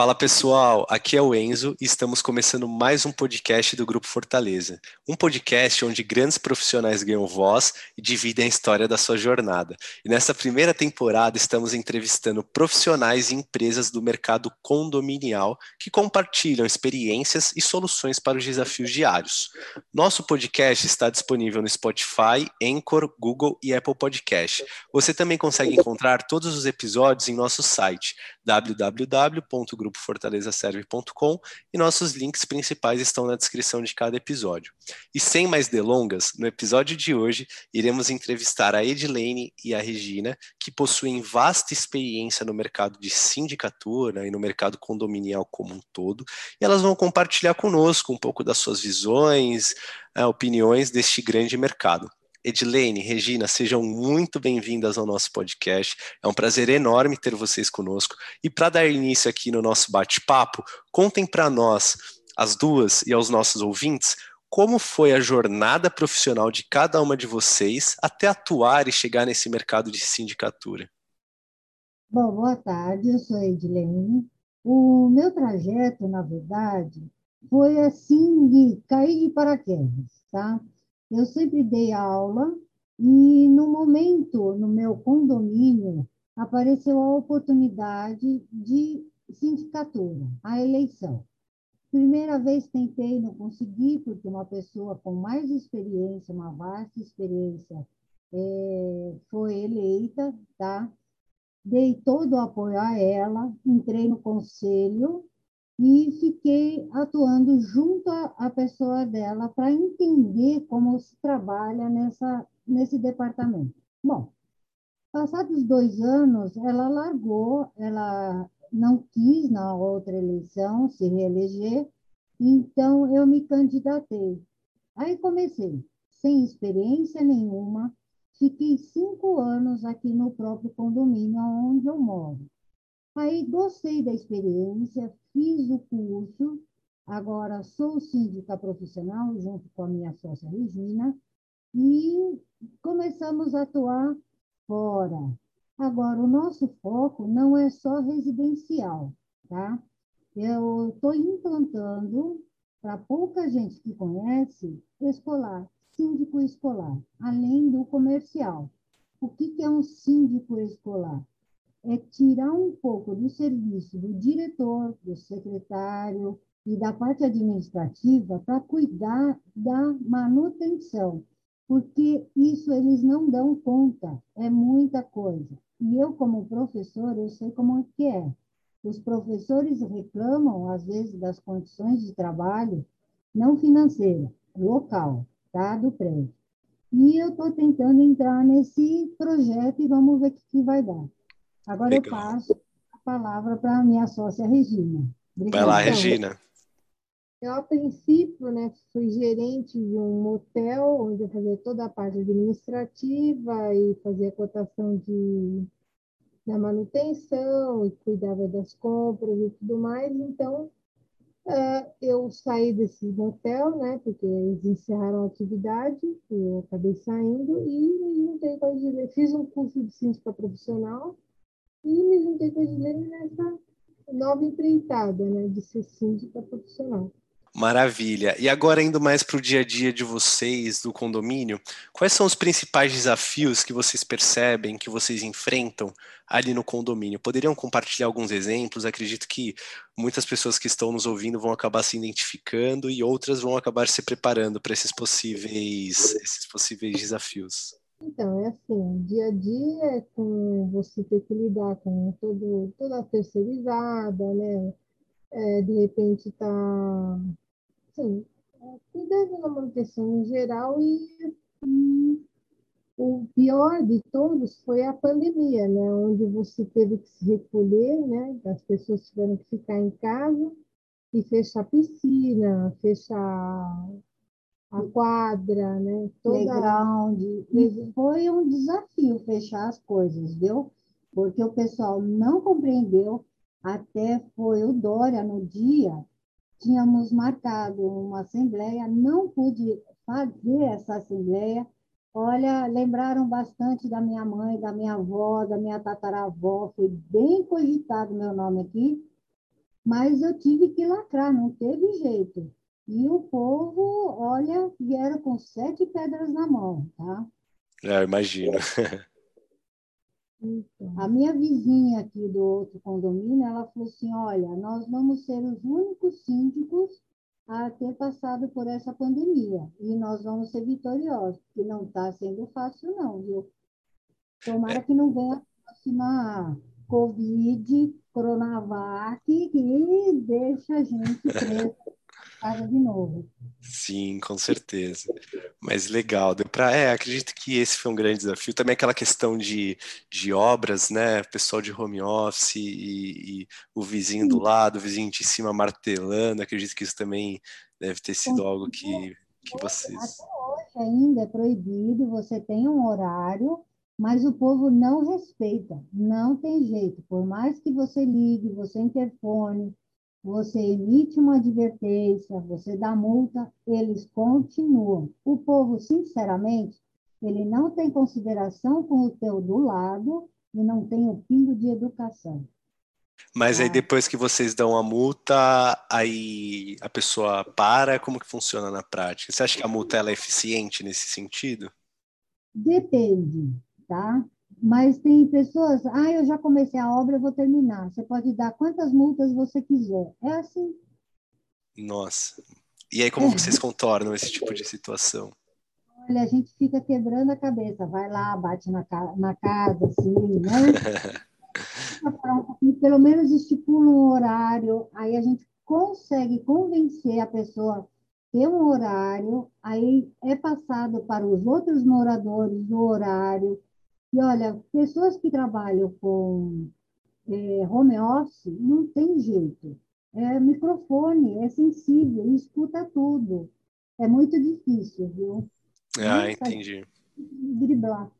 Fala pessoal, aqui é o Enzo e estamos começando mais um podcast do Grupo Fortaleza. Um podcast onde grandes profissionais ganham voz e dividem a história da sua jornada. E nessa primeira temporada estamos entrevistando profissionais e empresas do mercado condominial que compartilham experiências e soluções para os desafios diários. Nosso podcast está disponível no Spotify, Anchor, Google e Apple Podcast. Você também consegue encontrar todos os episódios em nosso site www.grupofortalezaserve.com e nossos links principais estão na descrição de cada episódio. E sem mais delongas, no episódio de hoje iremos entrevistar a Edilene e a Regina, que possuem vasta experiência no mercado de sindicatura e no mercado condominial como um todo, e elas vão compartilhar conosco um pouco das suas visões, eh, opiniões deste grande mercado. Edilene, Regina, sejam muito bem-vindas ao nosso podcast. É um prazer enorme ter vocês conosco. E para dar início aqui no nosso bate-papo, contem para nós, as duas e aos nossos ouvintes, como foi a jornada profissional de cada uma de vocês até atuar e chegar nesse mercado de sindicatura. Bom, boa tarde, eu sou Edilene. O meu trajeto, na verdade, foi assim de cair de paraquedas, tá? Eu sempre dei aula e, no momento, no meu condomínio, apareceu a oportunidade de sindicatura, a eleição. Primeira vez tentei, não consegui, porque uma pessoa com mais experiência, uma vasta experiência, é, foi eleita, tá? Dei todo o apoio a ela, entrei no conselho e fiquei atuando junto à pessoa dela para entender como se trabalha nessa, nesse departamento. Bom, passados dois anos, ela largou, ela não quis na outra eleição se reeleger, então eu me candidatei. Aí comecei, sem experiência nenhuma, fiquei cinco anos aqui no próprio condomínio onde eu moro. Aí gostei da experiência, fiz o curso, agora sou síndica profissional, junto com a minha sócia Regina, e começamos a atuar fora. Agora, o nosso foco não é só residencial, tá? Eu estou implantando, para pouca gente que conhece, escolar, síndico escolar, além do comercial. O que, que é um síndico escolar? É tirar um pouco do serviço do diretor, do secretário e da parte administrativa para cuidar da manutenção, porque isso eles não dão conta, é muita coisa. E eu, como professor, eu sei como que é. Os professores reclamam, às vezes, das condições de trabalho, não financeira, local, tá? do prédio. E eu estou tentando entrar nesse projeto e vamos ver o que, que vai dar. Agora Legal. eu passo a palavra para a minha sócia Regina. Obrigada. Vai lá, Regina. Eu, a princípio, né, fui gerente de um hotel, onde eu fazia toda a parte administrativa e fazia cotação de, da manutenção e cuidava das compras e tudo mais. Então, uh, eu saí desse hotel, né, porque eles encerraram a atividade, eu acabei saindo e não tenho Fiz um curso de síndica profissional, com a Edilene nessa nova empreitada, né, de ser síndica profissional. Maravilha. E agora, indo mais para o dia a dia de vocês, do condomínio, quais são os principais desafios que vocês percebem, que vocês enfrentam ali no condomínio? Poderiam compartilhar alguns exemplos? Acredito que muitas pessoas que estão nos ouvindo vão acabar se identificando e outras vão acabar se preparando para esses possíveis, esses possíveis desafios. Então, é assim, dia a dia é com você ter que lidar com todo, toda a terceirizada, né? É, de repente tá, assim, cuidando da manutenção em geral e, e, o pior de todos foi a pandemia, né? Onde você teve que se recolher, né? As pessoas tiveram que ficar em casa e fechar piscina, fechar a quadra, né? Toda... Playground. E foi um desafio fechar as coisas, viu? Porque o pessoal não compreendeu, até foi o Dória no dia, tínhamos marcado uma assembleia, não pude fazer essa assembleia. Olha, lembraram bastante da minha mãe, da minha avó, da minha tataravó, foi bem cogitado meu nome aqui, Mas eu tive que lacrar, não teve jeito. E o povo, olha, vieram com sete pedras na mão, tá? É, imagino. Então, a minha vizinha aqui do outro condomínio, ela falou assim, olha, nós vamos ser os únicos síndicos a ter passado por essa pandemia e nós vamos ser vitoriosos, porque não está sendo fácil não, viu? Tomara é. que não venha a próxima Covid, Coronavac, que deixa a gente preso casa de novo. Sim, com certeza. Mas legal, deu para. É, acredito que esse foi um grande desafio. Também aquela questão de, de obras, né? Pessoal de home office e, e o vizinho do lado, o vizinho de cima martelando. Acredito que isso também deve ter sido algo que, que vocês. Até hoje ainda é proibido, você tem um horário, mas o povo não respeita, não tem jeito. Por mais que você ligue, você interfone, você emite uma advertência, você dá multa, eles continuam. O povo, sinceramente, ele não tem consideração com o teu do lado e não tem o pingo de educação. Mas aí tá? depois que vocês dão a multa, aí a pessoa para, como que funciona na prática? Você acha que a multa é eficiente nesse sentido? Depende, tá? Mas tem pessoas, ah, eu já comecei a obra, eu vou terminar. Você pode dar quantas multas você quiser. É assim. Nossa. E aí como é. vocês contornam esse tipo de situação? Olha, a gente fica quebrando a cabeça. Vai lá, bate na, na casa, assim, né? Pelo menos estipula um horário, aí a gente consegue convencer a pessoa ter um horário, aí é passado para os outros moradores o horário, e olha, pessoas que trabalham com é, home office não tem jeito. É microfone, é sensível, escuta tudo. É muito difícil, viu? Ah, Nossa, entendi. Driblar.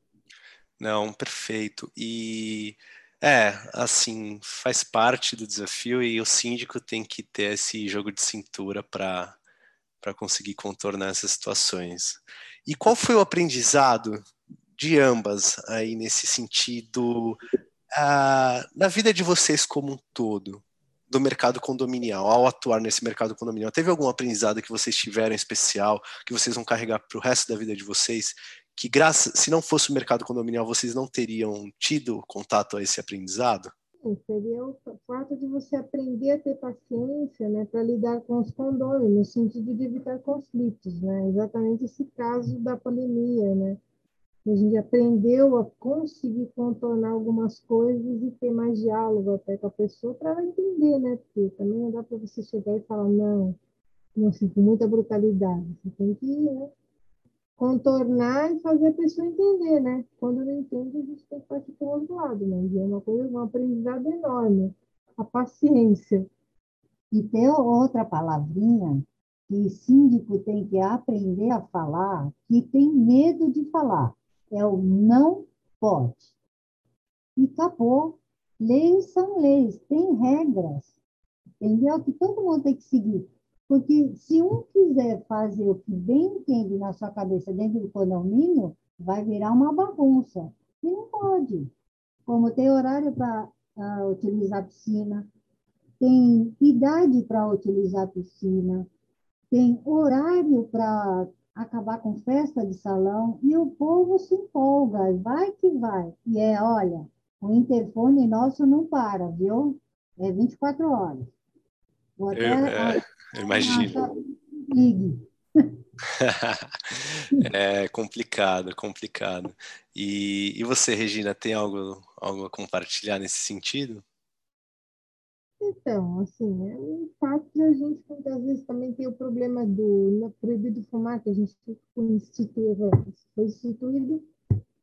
Não, perfeito. E é, assim, faz parte do desafio e o síndico tem que ter esse jogo de cintura para para conseguir contornar essas situações. E qual foi o aprendizado de ambas aí nesse sentido uh, na vida de vocês como um todo do mercado condominial ao atuar nesse mercado condominial teve algum aprendizado que vocês tiveram especial que vocês vão carregar para o resto da vida de vocês que graças se não fosse o mercado condominial vocês não teriam tido contato a esse aprendizado seria o fato de você aprender a ter paciência né, para lidar com os condôminos, no sentido de evitar conflitos, né? exatamente esse caso da pandemia, né? A gente aprendeu a conseguir contornar algumas coisas e ter mais diálogo até com a pessoa para ela entender, né? Porque também não dá para você chegar e falar, não, não com muita brutalidade. Você tem que né, contornar e fazer a pessoa entender, né? Quando não entende, a gente tem que partir para o outro lado, né? E é uma coisa, um aprendizado enorme. A paciência. E tem outra palavrinha que síndico tem que aprender a falar, que tem medo de falar é o não pode. E acabou. Leis são leis, tem regras, entendeu? Que todo mundo tem que seguir. Porque se um quiser fazer o que bem entende na sua cabeça dentro do condomínio, vai virar uma bagunça. E não pode. Como tem horário para uh, utilizar a piscina, tem idade para utilizar a piscina, tem horário para acabar com festa de salão e o povo se empolga, vai que vai. E é, olha, o interfone nosso não para, viu? É 24 horas. Vou até, eu, é, imagino. Ligue. é complicado, complicado. E, e você, Regina, tem algo, algo a compartilhar nesse sentido? Então, assim, é um fato que a gente muitas vezes também tem o problema do né, proibido fumar, que a gente instituiu, foi instituído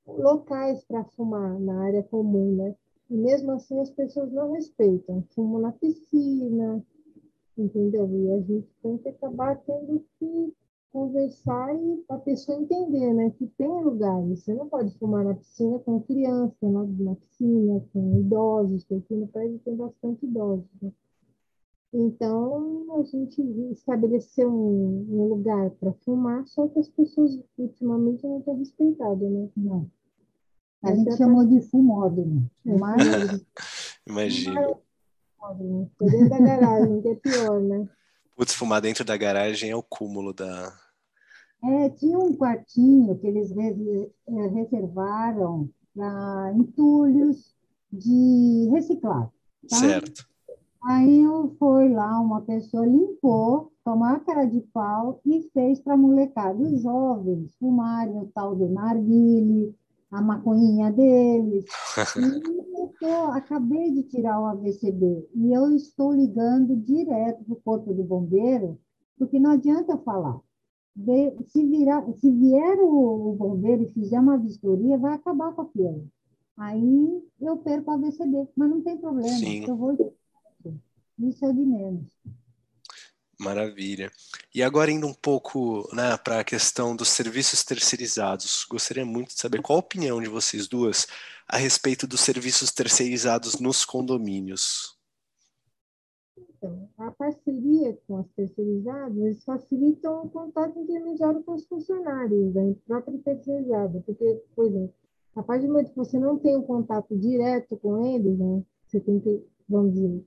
locais para fumar na área comum, né? E mesmo assim as pessoas não respeitam, fumam na piscina, entendeu? E a gente tem que acabar tendo que conversar e a pessoa entender, né, que tem lugares. Você não pode fumar na piscina com criança, na, na piscina com idosos, porque aqui no prédio tem bastante idosos. Né? Então, a gente estabeleceu um, um lugar para fumar, só que as pessoas ultimamente não têm respeitado, né? Não. A gente é chamou de fumódromo. Imagina. dentro da garagem, que é pior, né? Putz, fumar dentro da garagem é o cúmulo da. É, tinha um quartinho que eles é, reservaram para entulhos de reciclado. Tá? Certo. Aí foi lá, uma pessoa limpou, tomou a cara de pau e fez para a molecada, os jovens, fumarem o tal do narguile, a maconhinha deles. E eu tô, acabei de tirar o AVCB e eu estou ligando direto para o Corpo de Bombeiro, porque não adianta falar. De, se, virar, se vier o, o, bombeiro e fizer uma vistoria, vai acabar com a piel. Aí eu perco o AVCB, mas não tem problema. Sim. Eu vou isso é de menos. Maravilha. E agora indo um pouco né, para a questão dos serviços terceirizados, gostaria muito de saber qual a opinião de vocês duas a respeito dos serviços terceirizados nos condomínios. Então, a parceria com as terceirizadas facilitam o contato intermediário com os funcionários da própria terceirizada, porque, por exemplo, a partir do momento que você não tem um contato direto com eles, né, você tem que, vamos dizer,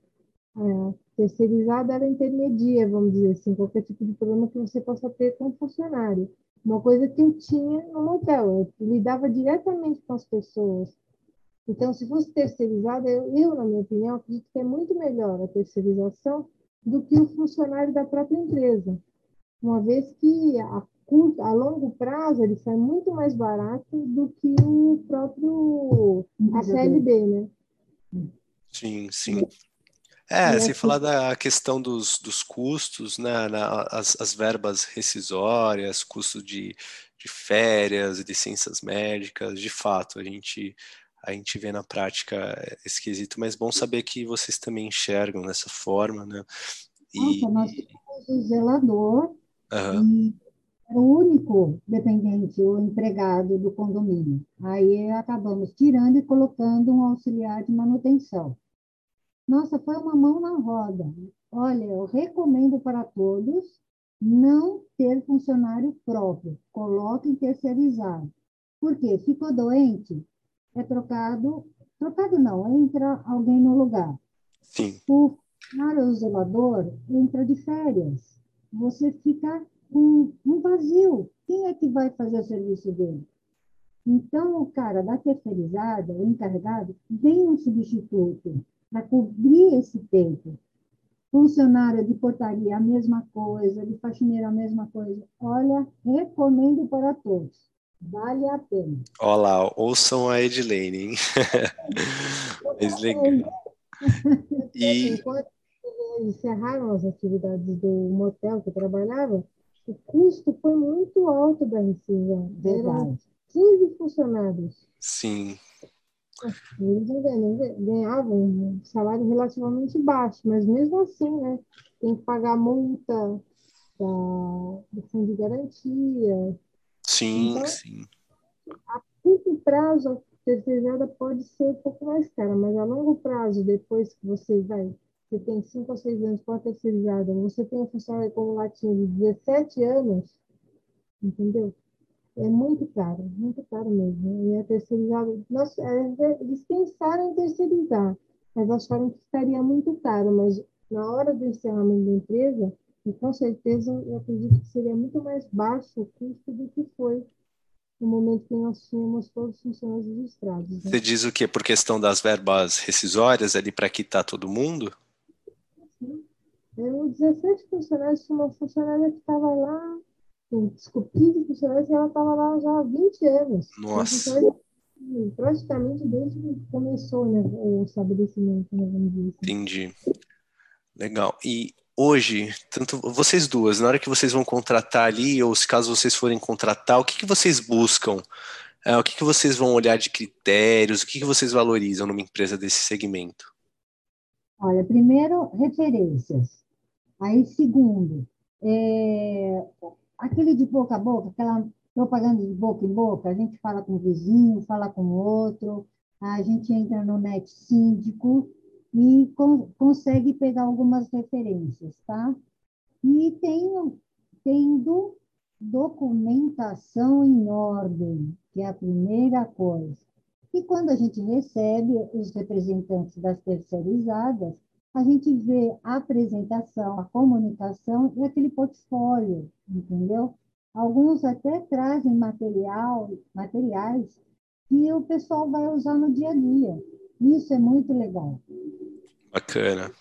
é, terceirizada ela intermedia, vamos dizer assim, qualquer tipo de problema que você possa ter com o funcionário. Uma coisa que eu tinha no motel, eu lidava diretamente com as pessoas. Então, se fosse terceirizada, eu, eu, na minha opinião, acredito que é muito melhor a terceirização do que o funcionário da própria empresa, uma vez que a, a longo prazo ele sai muito mais barato do que o próprio a CLB, né? Sim, sim. É, se falar da questão dos, dos custos, né, na, as, as verbas rescisórias, custo de, de férias, licenças médicas, de fato, a gente, a gente vê na prática esse quesito, mas bom saber que vocês também enxergam dessa forma, né? E... Nossa, nós o zelador uhum. e o único dependente, o empregado do condomínio. Aí acabamos tirando e colocando um auxiliar de manutenção. Nossa, foi uma mão na roda. Olha, eu recomendo para todos não ter funcionário próprio. Coloquem terceirizado. Por quê? Ficou doente? É trocado. Trocado não, entra alguém no lugar. Sim. O funcionário zelador entra de férias. Você fica com um vazio. Quem é que vai fazer o serviço dele? Então, o cara da terceirizada, o encarregado, vem um substituto para cobrir esse tempo. Funcionária de portaria, a mesma coisa, de faxineira, a mesma coisa. Olha, recomendo para todos. Vale a pena. Olá, ouçam a Edilene, hein? Mas legal. E... Enquanto encerraram as atividades do motel que eu trabalhava, o custo foi muito alto da rescisão. Verdade. 15 funcionários. Sim. Eles ganhavam um salário relativamente baixo, mas mesmo assim, né, tem que pagar multa da, do fundo de garantia. Sim, então, sim. A curto prazo, a terceirizada pode ser um pouco mais cara, mas a longo prazo, depois que você vai, você tem 5 ou 6 anos com a terceirizada, você tem um funcionário acumulativo de 17 anos, entendeu? é muito caro, muito caro mesmo. E a terceirizada, nós, é, eles pensaram em terceirizar, mas acharam que estaria muito caro, mas na hora do encerramento da empresa, e com certeza eu acredito que seria muito mais baixo o custo do que foi no momento que nós tínhamos todos os funcionários registrados. Né? Você diz o quê? Por questão das verbas rescisórias ali para quitar todo mundo? Sim. Eu, 17 funcionários, tinha uma funcionária que estava lá desculpe, 15 funcionários e ela estava lá já há 20 anos. Nossa. praticamente desde que começou né, o estabelecimento, né, vamos dizer assim. Entendi. Legal. E hoje, tanto vocês duas, na hora que vocês vão contratar ali, ou se caso vocês forem contratar, o que, que vocês buscam? É, o que, que vocês vão olhar de critérios? O que, que vocês valorizam numa empresa desse segmento? Olha, primeiro, referências. Aí, segundo, é, aquele de boca a boca, aquela propaganda de boca em boca, a gente fala com o vizinho, fala com o outro, a gente entra no net síndico e con consegue pegar algumas referências, tá? E tem, tendo documentação em ordem, que é a primeira coisa. E quando a gente recebe os representantes das terceirizadas, a gente vê a apresentação, a comunicação e aquele portfólio, entendeu? Alguns até trazem material, materiais que o pessoal vai usar no dia a dia. Isso é muito legal. Bacana.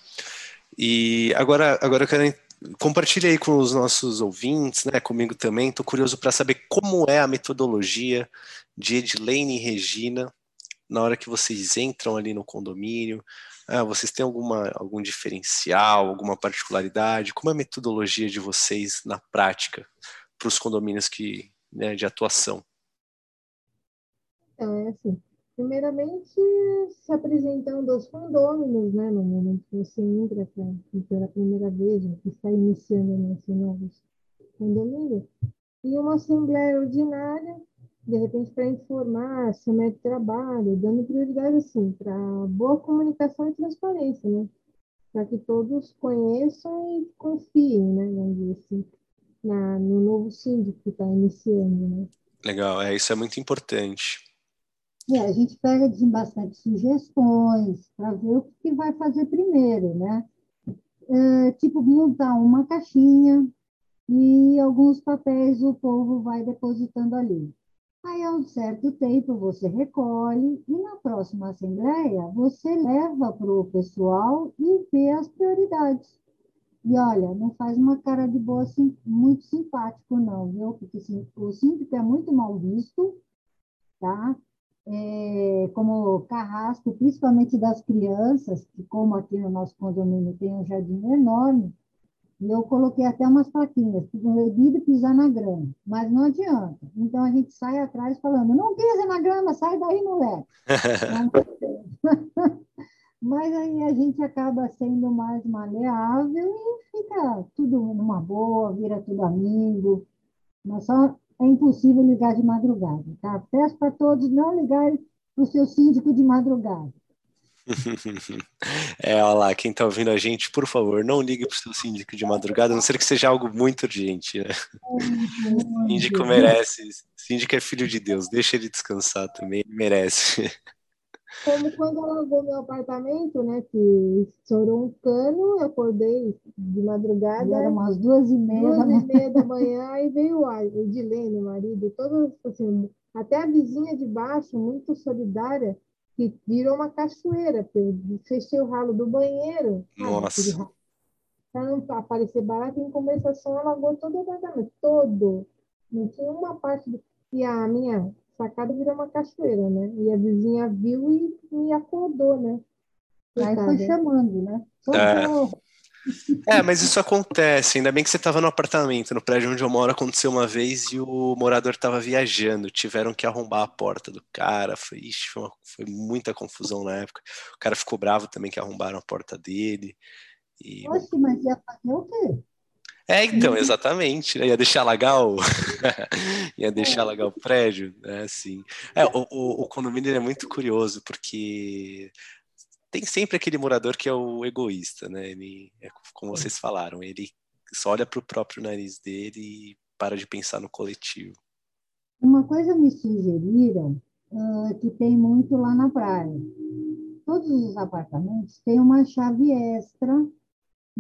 E agora, agora eu quero compartilhe aí com os nossos ouvintes, né, comigo também. Estou curioso para saber como é a metodologia de Edilene e Regina na hora que vocês entram ali no condomínio. Ah, vocês têm alguma, algum diferencial, alguma particularidade? Como é a metodologia de vocês na prática para os condomínios que, né, de atuação? É, assim, primeiramente se apresentando aos condôminos, né, no momento que você entra pela primeira vez, ou que está iniciando nesse novo condomínio, e uma assembleia ordinária, de repente para informar método de trabalho, dando prioridade assim para boa comunicação e transparência, né, para que todos conheçam e confiem, né, vamos dizer assim, na, no novo síndico que está iniciando, né. Legal, é isso é muito importante. É, a gente pega assim, bastante sugestões para ver o que vai fazer primeiro, né? É, tipo, montar uma caixinha e alguns papéis o povo vai depositando ali. Aí, a um certo tempo, você recolhe e na próxima assembleia você leva para o pessoal e vê as prioridades. E olha, não faz uma cara de boa assim, muito simpático, não, viu? Porque assim, o síndico é muito mal visto, tá? É, como carrasco, principalmente das crianças, que como aqui no nosso condomínio tem um jardim enorme, e eu coloquei até umas plaquinhas, proibido pisar na grama, mas não adianta. Então a gente sai atrás falando, não pisa na grama, sai daí, moleque. mas aí a gente acaba sendo mais maleável e fica tudo numa boa, vira tudo amigo. Mas só é impossível ligar de madrugada, tá? Peço para todos não ligarem para o seu síndico de madrugada. É, olha lá, quem está ouvindo a gente, por favor, não ligue para o seu síndico de madrugada, a não ser que seja algo muito urgente, né? O síndico merece, o síndico é filho de Deus, deixa ele descansar também, ele merece. Como quando alagou meu apartamento, né? Que estourou um cano, eu acordei de madrugada. Era umas duas e meia. Duas e meia da manhã, aí veio o Edilene, o marido, todo assim, até a vizinha de baixo, muito solidária, que virou uma cachoeira, porque eu fechei o ralo do banheiro. Nossa. Para não aparecer barato, em conversação, alagou todo o apartamento, todo. Não tinha uma parte do... E a minha sacada virou uma cachoeira, né? E a vizinha viu e me acordou, né? Aí foi chamando, né? É. é. mas isso acontece. Ainda bem que você estava no apartamento, no prédio onde eu moro, aconteceu uma vez e o morador estava viajando. Tiveram que arrombar a porta do cara. Foi, ixi, foi, uma, foi, muita confusão na época. O cara ficou bravo também que arrombaram a porta dele. E... Oxe, mas ia fazer o quê? É, então, exatamente. Né? Ia deixar o... ia deixar alagar o prédio, né? Assim. É, o, o, o condomínio é muito curioso, porque tem sempre aquele morador que é o egoísta, né? Ele, é como vocês falaram, ele só olha para o próprio nariz dele e para de pensar no coletivo. Uma coisa me sugeriram uh, que tem muito lá na praia. Todos os apartamentos têm uma chave extra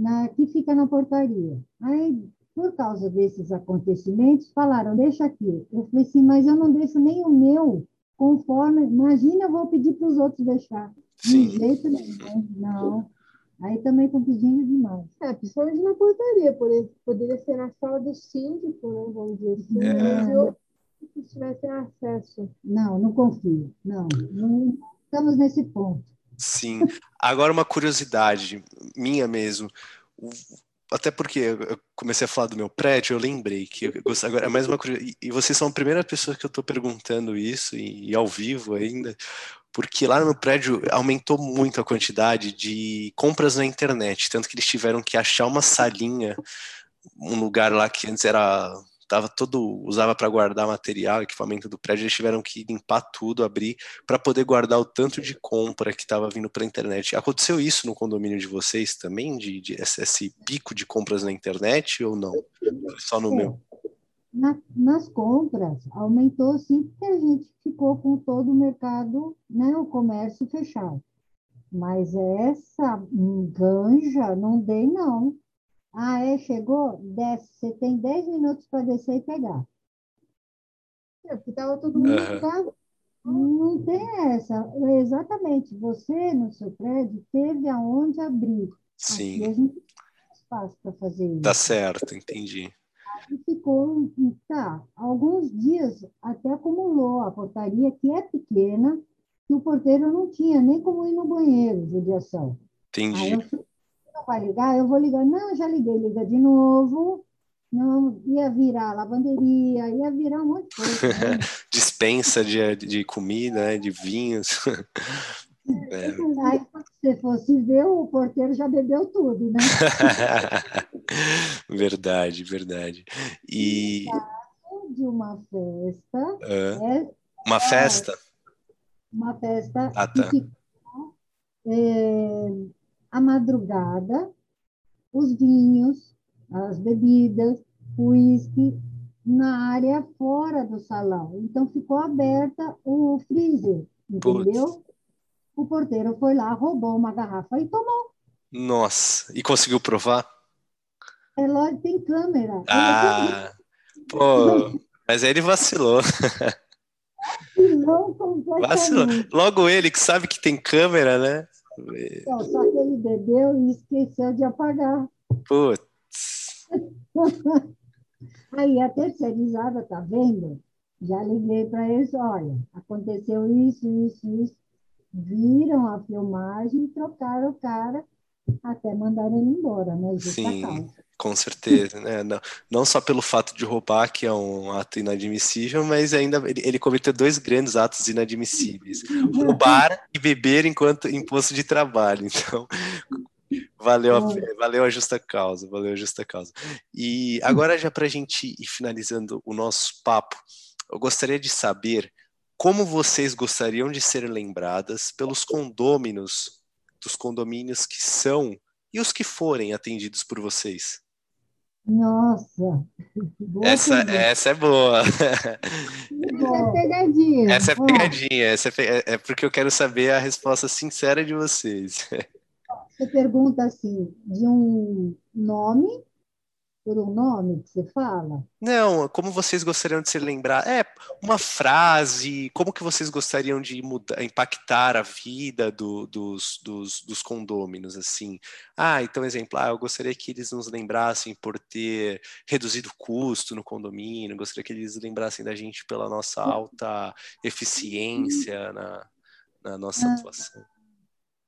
na, que fica na portaria. Aí, por causa desses acontecimentos, falaram, deixa aqui. Eu falei assim, mas eu não deixo nem o meu conforme. Imagina, eu vou pedir para os outros deixar. Sim. De jeito nenhum, não. Aí também estão pedindo demais. É, principalmente na portaria, por exemplo, poderia ser na sala do síndico, né? Vamos dizer assim. É. Se tivesse acesso. Não, não confio. Não, não estamos nesse ponto. Sim. Agora uma curiosidade minha mesmo. Até porque eu comecei a falar do meu prédio, eu lembrei que eu agora é mais uma curiosidade. E vocês são a primeira pessoa que eu estou perguntando isso, e, e, ao vivo ainda, porque lá no prédio aumentou muito a quantidade de compras na internet, tanto que eles tiveram que achar uma salinha, um lugar lá que antes era tava todo usava para guardar material, equipamento do prédio, eles tiveram que limpar tudo, abrir para poder guardar o tanto de compra que estava vindo para a internet. Aconteceu isso no condomínio de vocês também, de, de esse, esse, pico de compras na internet ou não? Só no é. meu? Na, nas compras aumentou sim, porque a gente ficou com todo o mercado, né, o comércio fechado. Mas essa ganja não dei, não. Ah, é? Chegou? Desce. Você tem 10 minutos para descer e pegar. É, porque estava todo mundo casa. Não tem essa. Exatamente. Você, no seu prédio, teve aonde abrir. Aqui Sim, a gente tem espaço para fazer isso. tá certo, entendi. E ficou, tá, alguns dias até acumulou a portaria, que é pequena, que o porteiro não tinha nem como ir no banheiro, judiação. Aí Entendi. eu falei, vai ligar? Eu vou ligar. Não, já liguei, liga de novo. Não, ia virar lavanderia, ia virar um monte de coisa. né? Dispensa de, de comida, né, de vinhos. É. Aí, quando você fosse ver, o porteiro já bebeu tudo, né? Verdade, verdade. E De uma festa, é uma festa? uma festa Ah, que tá. ficou é, a madrugada, os vinhos, as bebidas, o uísque, na área fora do salão. Então, ficou aberta o freezer, entendeu? O porteiro foi lá, roubou uma garrafa e tomou. Nossa, e conseguiu provar? É lógico, tem câmera. Ah, pô, mas aí ele vacilou. vacilou. Logo ele que sabe que tem câmera, né? Então, Só que ele bebeu e esqueceu de apagar. Putz. Aí a terceirizada, tá vendo? Já liguei para eles, olha, aconteceu isso, isso, isso. Viram a filmagem e trocaram o cara até mandaram ele embora, né? Sim. Com certeza, né? Não, não só pelo fato de roubar, que é um ato inadmissível, mas ainda ele, ele cometeu dois grandes atos inadmissíveis: roubar e beber enquanto em posto de trabalho. Então, valeu a, valeu a justa causa, valeu a justa causa. E agora, já para a gente ir finalizando o nosso papo, eu gostaria de saber como vocês gostariam de ser lembradas pelos condôminos, dos condomínios que são e os que forem atendidos por vocês. Nossa, Essa, essa é boa. Essa é pegadinha. Essa é pegadinha. Essa é, pe- é- é porque eu quero saber a resposta sincera de vocês. Você pergunta assim, de um nome, por um nome que você fala? Não, como vocês gostariam de ser lembrados? É, uma frase, como que vocês gostariam de mudar, impactar a vida do- dos, dos, dos condôminos, assim? Ah, então, exemplo, ah, eu gostaria que eles nos lembrassem por ter reduzido o custo no condomínio, gostaria que eles lembrassem da gente pela nossa alta eficiência na, na nossa Ah. atuação.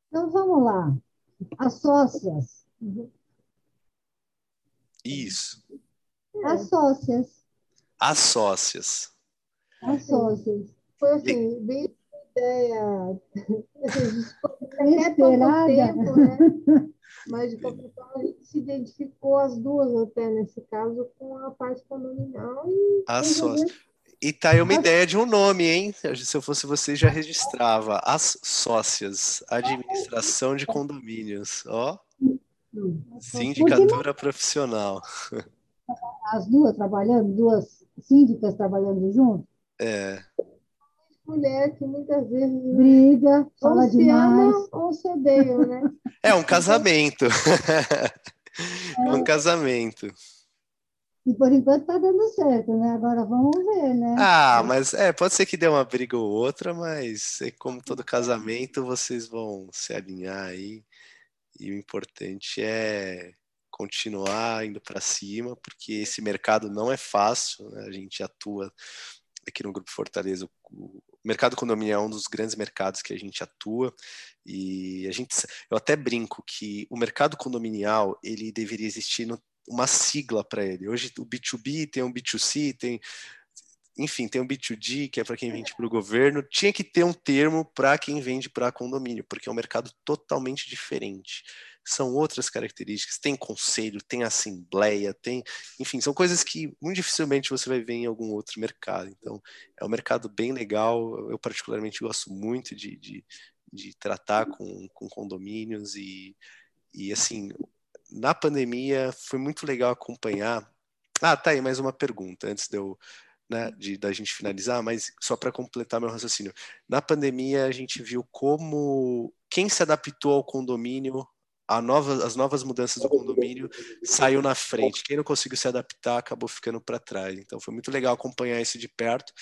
Então vamos lá. As sócias. Isso. As sócias. As sócias. As sócias. Foi assim, bem ideia. Até Inesperada. tempo, né? Mas de qualquer forma a gente se identificou as duas até nesse caso com a parte condominial e As sócias. E tá aí uma ideia de um nome, hein? Se eu fosse você, já registrava. As sócias, administração de condomínios. Ó, sindicatura profissional. As duas trabalhando, duas síndicas trabalhando junto. É, mulher que muitas vezes Briga, ou fala se demais. ama ou se odeiam, né? é um casamento. É um casamento. E por enquanto está dando certo, né? Agora vamos ver, né? Ah, mas é, pode ser que dê uma briga ou outra, mas é como todo casamento, vocês vão se alinhar aí. E o importante é continuar indo para cima, porque esse mercado não é fácil, né? A gente atua aqui no Grupo Fortaleza. O mercado condominial é um dos grandes mercados que a gente atua e a gente, eu até brinco que o mercado condominial ele deveria existir no, uma sigla para ele. Hoje o B2B tem um B2C, tem enfim, tem um B2G, que é para quem vende para o governo, tinha que ter um termo para quem vende para condomínio, porque é um mercado totalmente diferente. São outras características, tem conselho, tem assembleia, tem, enfim, são coisas que muito dificilmente você vai ver em algum outro mercado. Então, é um mercado bem legal. Eu particularmente gosto muito de, de, de tratar com, com condomínios e, e assim, na pandemia foi muito legal acompanhar. Ah, tá aí mais uma pergunta antes de eu né, de da gente finalizar, mas só para completar meu raciocínio. Na pandemia a gente viu como quem se adaptou ao condomínio nova, as novas mudanças do condomínio saiu na frente. Quem não conseguiu se adaptar acabou ficando para trás. Então foi muito legal acompanhar isso de perto.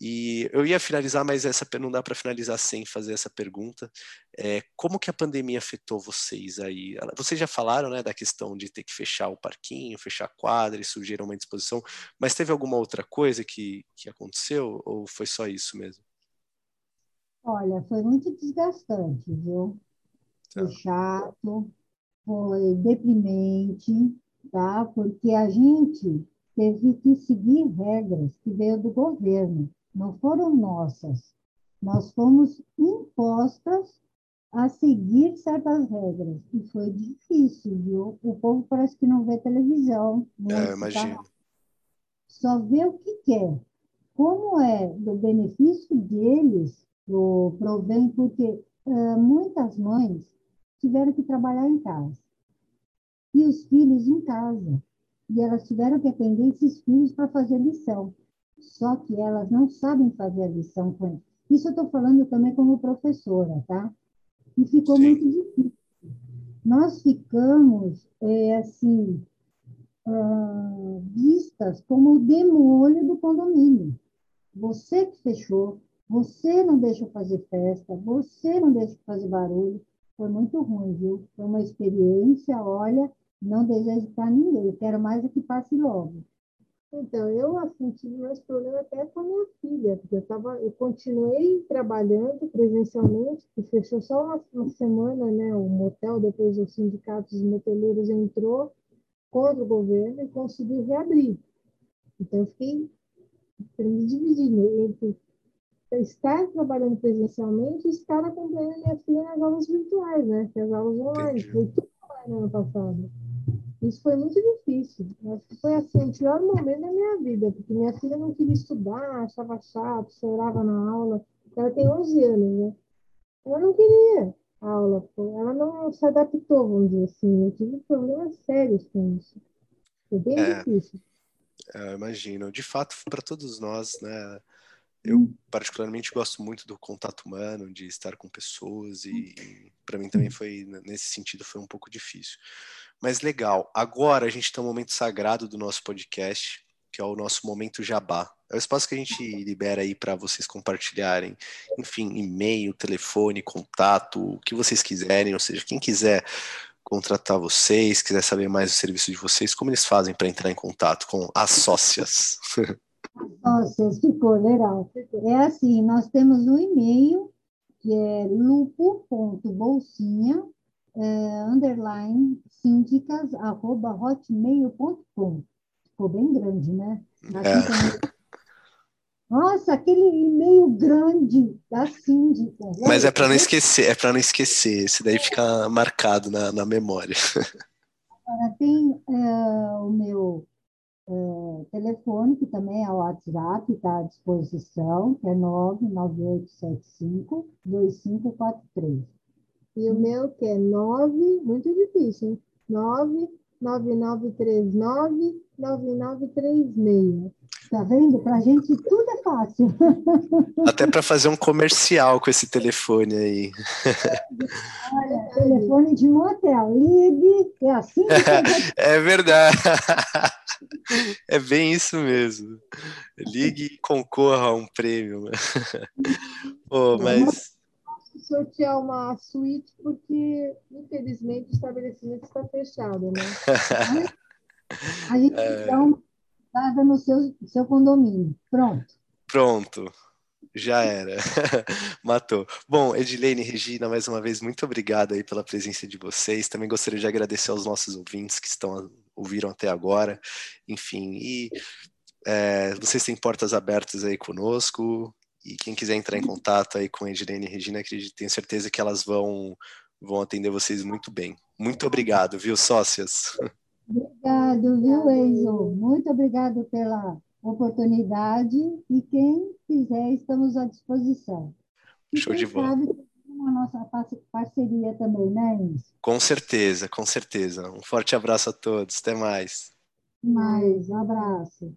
E eu ia finalizar, mas essa não dá para finalizar sem fazer essa pergunta. É, como que a pandemia afetou vocês aí? Vocês já falaram né, da questão de ter que fechar o parquinho, fechar a quadra e surgiram uma disposição, mas teve alguma outra coisa que, que aconteceu ou foi só isso mesmo? Olha, foi muito desgastante, viu? Foi tá. chato, foi deprimente, tá? Porque a gente teve que seguir regras que veio do governo, não foram nossas. Nós fomos impostas a seguir certas regras e foi difícil, viu? O povo parece que não vê televisão. Não é, imagino. Só vê o que quer. Como é do benefício deles, o provém, porque uh, muitas mães tiveram que trabalhar em casa. E os filhos em casa. E elas tiveram que atender esses filhos para fazer lição. Só que elas não sabem fazer a lição com eles. Isso eu estou falando também como professora, tá? E ficou Sim. muito difícil. Nós ficamos, é, assim, uh, vistas como o demônio do condomínio. Você que fechou, você não deixa fazer festa, você não deixa fazer barulho, foi muito ruim, viu? Foi uma experiência, olha, não desejo para ninguém, quero mais é que passe logo. Então, eu assim, tive mais problema até com a minha filha, porque eu, tava, eu continuei trabalhando presencialmente, que fechou só uma, uma semana, né, o motel, depois o sindicato dos moteleiros entrou contra o governo e conseguiu reabrir. Então, eu fiquei me dividindo entre estar trabalhando presencialmente e estar acompanhando minha filha nas aulas virtuais, né? Que é as aulas online. Foi tudo online no ano passado. Isso foi muito difícil. Acho que foi assim, o pior momento da minha vida, porque minha filha não queria estudar, achava chato, chorava na aula. Ela tem 11 anos, né? Ela não queria aula, ela não se adaptou, vamos dizer assim. Eu tive problemas sérios com isso. Foi bem é, difícil. É, eu imagino. De fato, para todos nós, né? Eu, hum. particularmente, gosto muito do contato humano, de estar com pessoas, e, e para mim também foi, nesse sentido, foi um pouco difícil. Mas legal, agora a gente tem um momento sagrado do nosso podcast, que é o nosso momento jabá. É o espaço que a gente libera aí para vocês compartilharem, enfim, e-mail, telefone, contato, o que vocês quiserem, ou seja, quem quiser contratar vocês, quiser saber mais do serviço de vocês, como eles fazem para entrar em contato com as sócias? Nossa, ficou legal. É assim, nós temos um e-mail que é lupo.bolsinha é, underline síndicas arroba hotmail.com. Ficou bem grande, né? É. Nossa, aquele e-mail grande da síndica. Mas é para não esquecer, é para não esquecer. Esse daí fica marcado na, na memória. Agora tem é, o meu é, telefone, que também é o WhatsApp, está à disposição, que é 99875-2543. E o meu que é 9, muito difícil, hein? 99939-9936. Tá vendo? Para a gente tudo é fácil. Até para fazer um comercial com esse telefone aí. Olha, telefone de motel. Ligue, é assim que É verdade. É bem isso mesmo. Ligue e concorra a um prêmio. Pô, mas. Não sortear uma suíte porque, infelizmente, o estabelecimento está fechado, né? A gente é... uma casa no seu, seu condomínio. Pronto. Pronto. Já era. Matou. Bom, Edilene e Regina, mais uma vez, muito obrigado aí pela presença de vocês. Também gostaria de agradecer aos nossos ouvintes que estão ouviram até agora. Enfim, e é, vocês têm portas abertas aí conosco. E quem quiser entrar em contato aí com a Edilene e Regina, acredito, tenho certeza que elas vão, vão atender vocês muito bem. Muito obrigado, viu, sócias? Obrigado, viu, Enzo? Muito obrigado pela oportunidade e quem quiser, estamos à disposição. E Show de bola. A nossa parceria também, né, Enzo? Com certeza, com certeza. Um forte abraço a todos. Até mais. Mais, um abraço.